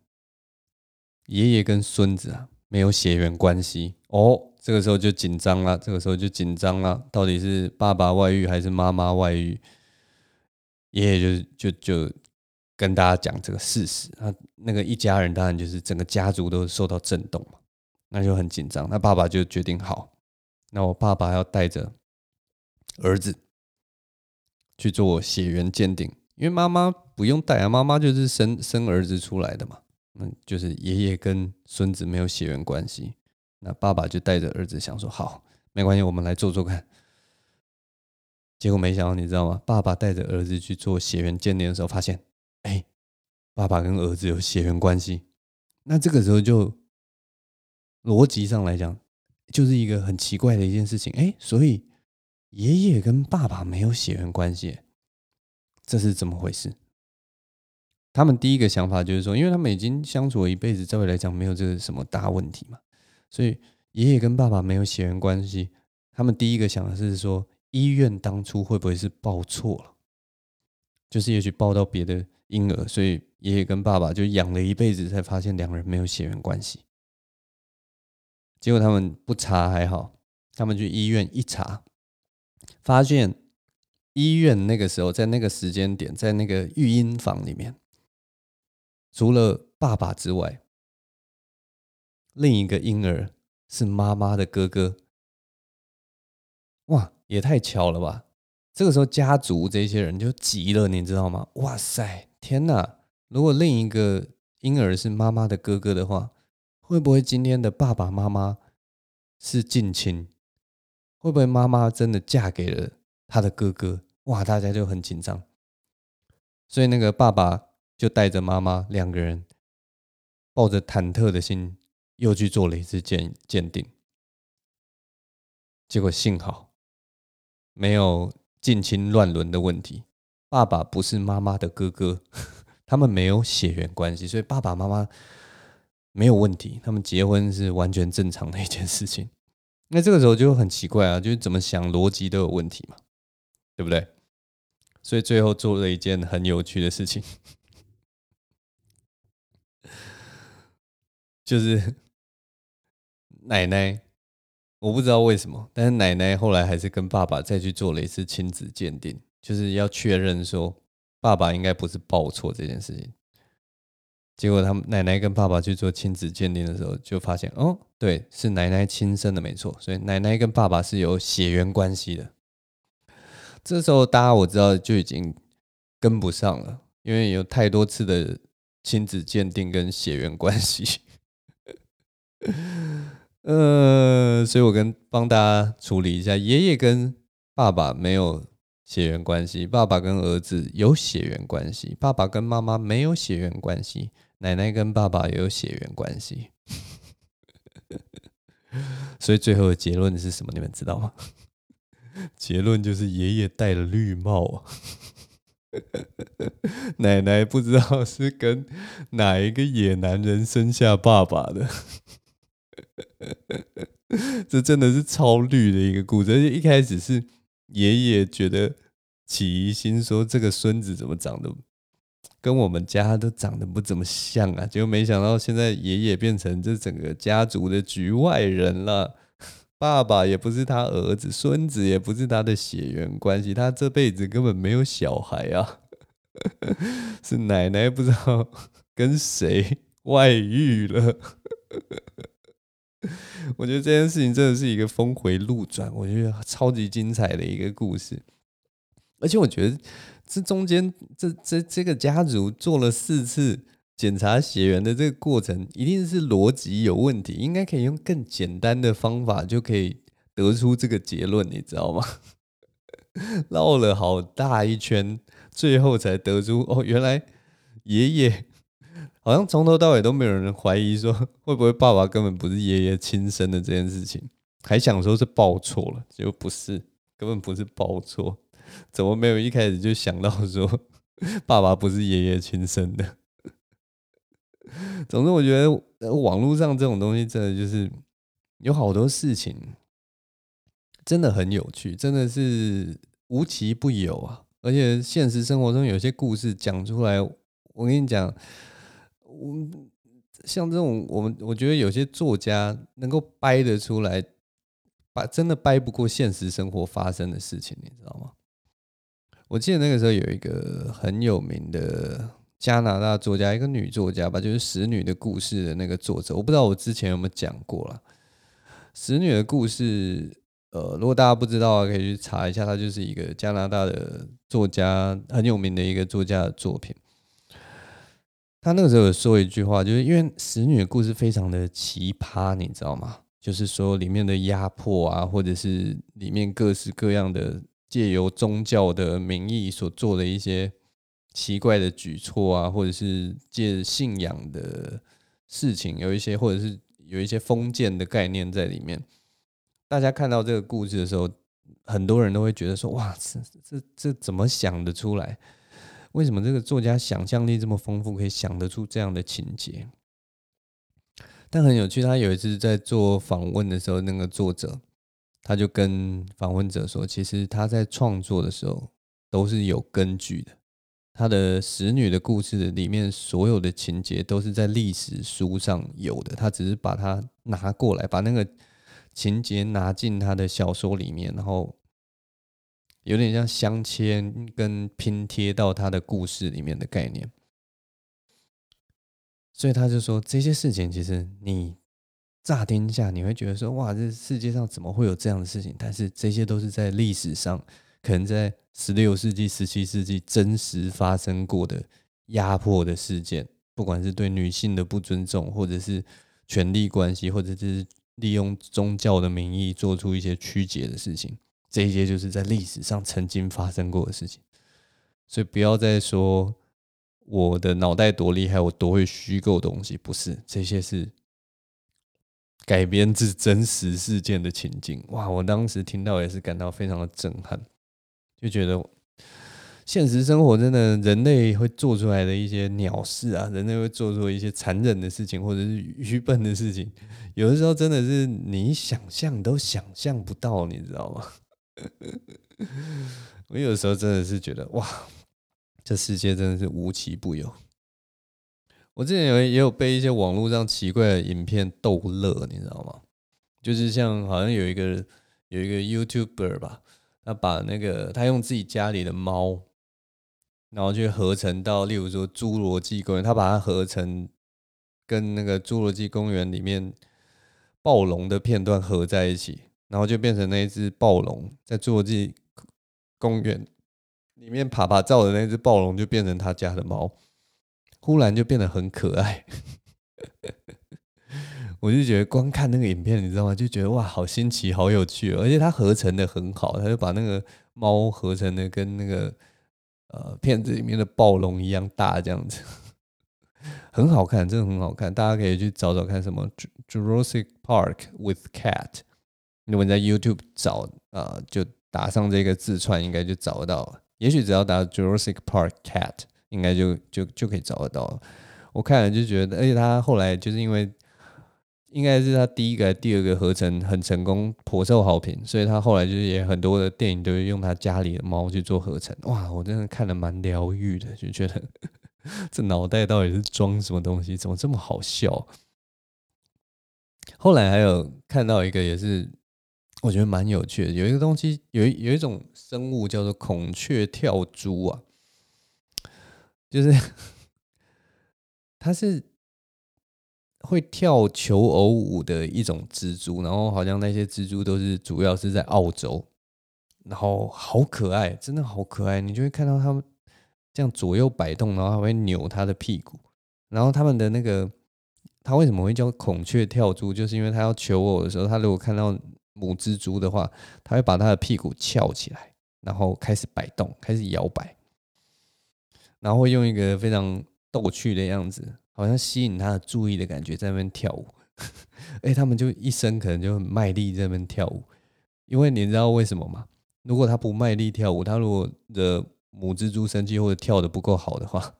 爷爷跟孙子啊没有血缘关系哦，这个时候就紧张了，这个时候就紧张了，到底是爸爸外遇还是妈妈外遇？爷爷就就就跟大家讲这个事实，那那个一家人当然就是整个家族都受到震动嘛。那就很紧张，那爸爸就决定好，那我爸爸要带着儿子去做血缘鉴定，因为妈妈不用带啊，妈妈就是生生儿子出来的嘛，嗯，就是爷爷跟孙子没有血缘关系，那爸爸就带着儿子想说好，没关系，我们来做做看。结果没想到，你知道吗？爸爸带着儿子去做血缘鉴定的时候，发现，哎，爸爸跟儿子有血缘关系，那这个时候就。逻辑上来讲，就是一个很奇怪的一件事情。哎，所以爷爷跟爸爸没有血缘关系，这是怎么回事？他们第一个想法就是说，因为他们已经相处了一辈子，照理来讲没有这个什么大问题嘛。所以爷爷跟爸爸没有血缘关系，他们第一个想的是说，医院当初会不会是报错了？就是也许报到别的婴儿，所以爷爷跟爸爸就养了一辈子，才发现两人没有血缘关系。结果他们不查还好，他们去医院一查，发现医院那个时候在那个时间点，在那个育婴房里面，除了爸爸之外，另一个婴儿是妈妈的哥哥。哇，也太巧了吧！这个时候家族这些人就急了，你知道吗？哇塞，天哪！如果另一个婴儿是妈妈的哥哥的话。会不会今天的爸爸妈妈是近亲？会不会妈妈真的嫁给了他的哥哥？哇，大家就很紧张。所以那个爸爸就带着妈妈两个人，抱着忐忑的心，又去做了一次鉴鉴定。结果幸好没有近亲乱伦的问题，爸爸不是妈妈的哥哥，他们没有血缘关系，所以爸爸妈妈。没有问题，他们结婚是完全正常的一件事情。那这个时候就很奇怪啊，就是怎么想逻辑都有问题嘛，对不对？所以最后做了一件很有趣的事情，就是奶奶，我不知道为什么，但是奶奶后来还是跟爸爸再去做了一次亲子鉴定，就是要确认说爸爸应该不是报错这件事情。结果他们奶奶跟爸爸去做亲子鉴定的时候，就发现哦，对，是奶奶亲生的，没错。所以奶奶跟爸爸是有血缘关系的。这时候大家我知道就已经跟不上了，因为有太多次的亲子鉴定跟血缘关系。呃，所以我跟帮大家处理一下，爷爷跟爸爸没有血缘关系，爸爸跟儿子有血缘关系，爸爸跟妈妈没有血缘关系，奶奶跟爸爸也有血缘关系。所以最后的结论是什么？你们知道吗？结论就是爷爷戴了绿帽，奶奶不知道是跟哪一个野男人生下爸爸的，这真的是超绿的一个故事。而且一开始是爷爷觉得起疑心，说这个孙子怎么长得跟我们家都长得不怎么像啊？结果没想到现在爷爷变成这整个家族的局外人了。爸爸也不是他儿子，孙子也不是他的血缘关系，他这辈子根本没有小孩啊，是奶奶不知道 跟谁外遇了。我觉得这件事情真的是一个峰回路转，我觉得超级精彩的一个故事，而且我觉得这中间这这这个家族做了四次。检查血缘的这个过程一定是逻辑有问题，应该可以用更简单的方法就可以得出这个结论，你知道吗？绕了好大一圈，最后才得出哦，原来爷爷好像从头到尾都没有人怀疑说会不会爸爸根本不是爷爷亲生的这件事情，还想说是报错了，结果不是，根本不是报错，怎么没有一开始就想到说 爸爸不是爷爷亲生的？总之，我觉得网络上这种东西真的就是有好多事情，真的很有趣，真的是无奇不有啊！而且现实生活中有些故事讲出来，我跟你讲，我像这种我们，我觉得有些作家能够掰得出来，把真的掰不过现实生活发生的事情，你知道吗？我记得那个时候有一个很有名的。加拿大作家，一个女作家吧，就是《使女的故事》的那个作者，我不知道我之前有没有讲过了。《使女的故事》，呃，如果大家不知道，可以去查一下，它就是一个加拿大的作家，很有名的一个作家的作品。他那个时候有说一句话，就是因为《使女的故事》非常的奇葩，你知道吗？就是说里面的压迫啊，或者是里面各式各样的借由宗教的名义所做的一些。奇怪的举措啊，或者是借信仰的事情，有一些，或者是有一些封建的概念在里面。大家看到这个故事的时候，很多人都会觉得说：“哇，这这这怎么想得出来？为什么这个作家想象力这么丰富，可以想得出这样的情节？”但很有趣，他有一次在做访问的时候，那个作者他就跟访问者说：“其实他在创作的时候都是有根据的。”他的使女的故事里面所有的情节都是在历史书上有的，他只是把它拿过来，把那个情节拿进他的小说里面，然后有点像镶嵌跟拼贴到他的故事里面的概念。所以他就说，这些事情其实你乍听下你会觉得说，哇，这世界上怎么会有这样的事情？但是这些都是在历史上。可能在十六世纪、十七世纪真实发生过的压迫的事件，不管是对女性的不尊重，或者是权力关系，或者是利用宗教的名义做出一些曲解的事情，这些就是在历史上曾经发生过的事情。所以不要再说我的脑袋多厉害，我多会虚构东西，不是，这些是改编自真实事件的情境。哇，我当时听到也是感到非常的震撼。就觉得现实生活真的，人类会做出来的一些鸟事啊，人类会做出一些残忍的事情，或者是愚笨的事情，有的时候真的是你想象都想象不到，你知道吗？我有时候真的是觉得，哇，这世界真的是无奇不有。我之前有也有被一些网络上奇怪的影片逗乐，你知道吗？就是像好像有一个有一个 YouTuber 吧。他把那个他用自己家里的猫，然后去合成到，例如说《侏罗纪公园》，他把它合成跟那个《侏罗纪公园》里面暴龙的片段合在一起，然后就变成那一只暴龙在《侏罗纪公园》里面爬爬照的那只暴龙，就变成他家的猫，忽然就变得很可爱。我就觉得光看那个影片，你知道吗？就觉得哇，好新奇，好有趣，哦而且它合成的很好，他就把那个猫合成的跟那个呃片子里面的暴龙一样大，这样子。很好看，真的很好看，大家可以去找找看什么 Jurassic Park with Cat。你们在 YouTube 找啊、呃，就打上这个字串，应该就找得到。也许只要打 Jurassic Park Cat，应该就就就可以找得到了。我看了就觉得，而且他后来就是因为应该是他第一个、第二个合成很成功，颇受好评，所以他后来就是也很多的电影都是用他家里的猫去做合成。哇，我真的看了蛮疗愈的，就觉得。这脑袋到底是装什么东西？怎么这么好笑？后来还有看到一个，也是我觉得蛮有趣的。有一个东西，有一有一种生物叫做孔雀跳蛛啊，就是 它是会跳求偶舞的一种蜘蛛，然后好像那些蜘蛛都是主要是在澳洲，然后好可爱，真的好可爱，你就会看到它们。这样左右摆动，然后还会扭它的屁股，然后他们的那个，它为什么会叫孔雀跳蛛？就是因为它要求偶的时候，它如果看到母蜘蛛的话，它会把它的屁股翘起来，然后开始摆动，开始摇摆，然后会用一个非常逗趣的样子，好像吸引他的注意的感觉，在那边跳舞。哎，他们就一生可能就很卖力在那边跳舞，因为你知道为什么吗？如果他不卖力跳舞，他如果的母蜘蛛生气或者跳得不够好的话，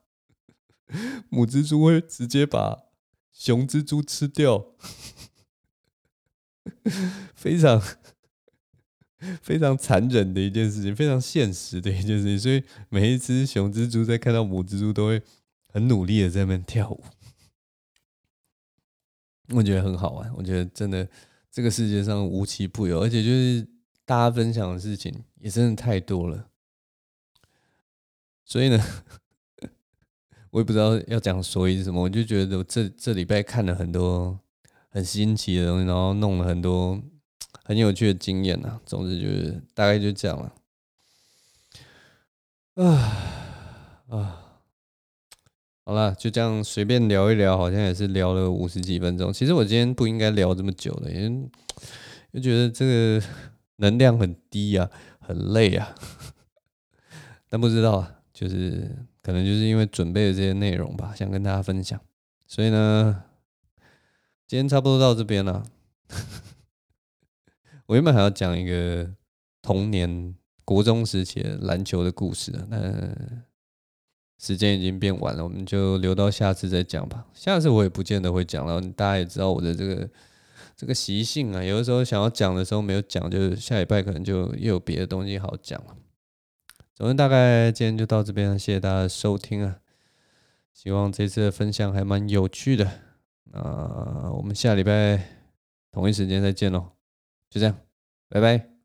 母蜘蛛会直接把雄蜘蛛吃掉，非常非常残忍的一件事情，非常现实的一件事情。所以每一只雄蜘蛛在看到母蜘蛛都会很努力的在那边跳舞，我觉得很好玩。我觉得真的这个世界上无奇不有，而且就是大家分享的事情也真的太多了。所以呢，我也不知道要讲所以什么，我就觉得这这礼拜看了很多很新奇的东西，然后弄了很多很有趣的经验呐。总之就是大概就这样了。啊啊，好了，就这样随便聊一聊，好像也是聊了五十几分钟。其实我今天不应该聊这么久的，因为 就觉得这个能量很低啊，很累啊，但不知道啊。就是可能就是因为准备的这些内容吧，想跟大家分享，所以呢，今天差不多到这边了。我原本还要讲一个童年国中时期的篮球的故事，那时间已经变晚了，我们就留到下次再讲吧。下次我也不见得会讲了，大家也知道我的这个这个习性啊，有的时候想要讲的时候没有讲，就是下礼拜可能就又有别的东西好讲了。总之，大概今天就到这边，谢谢大家收听啊！希望这次的分享还蛮有趣的。那我们下礼拜同一时间再见喽，就这样，拜拜。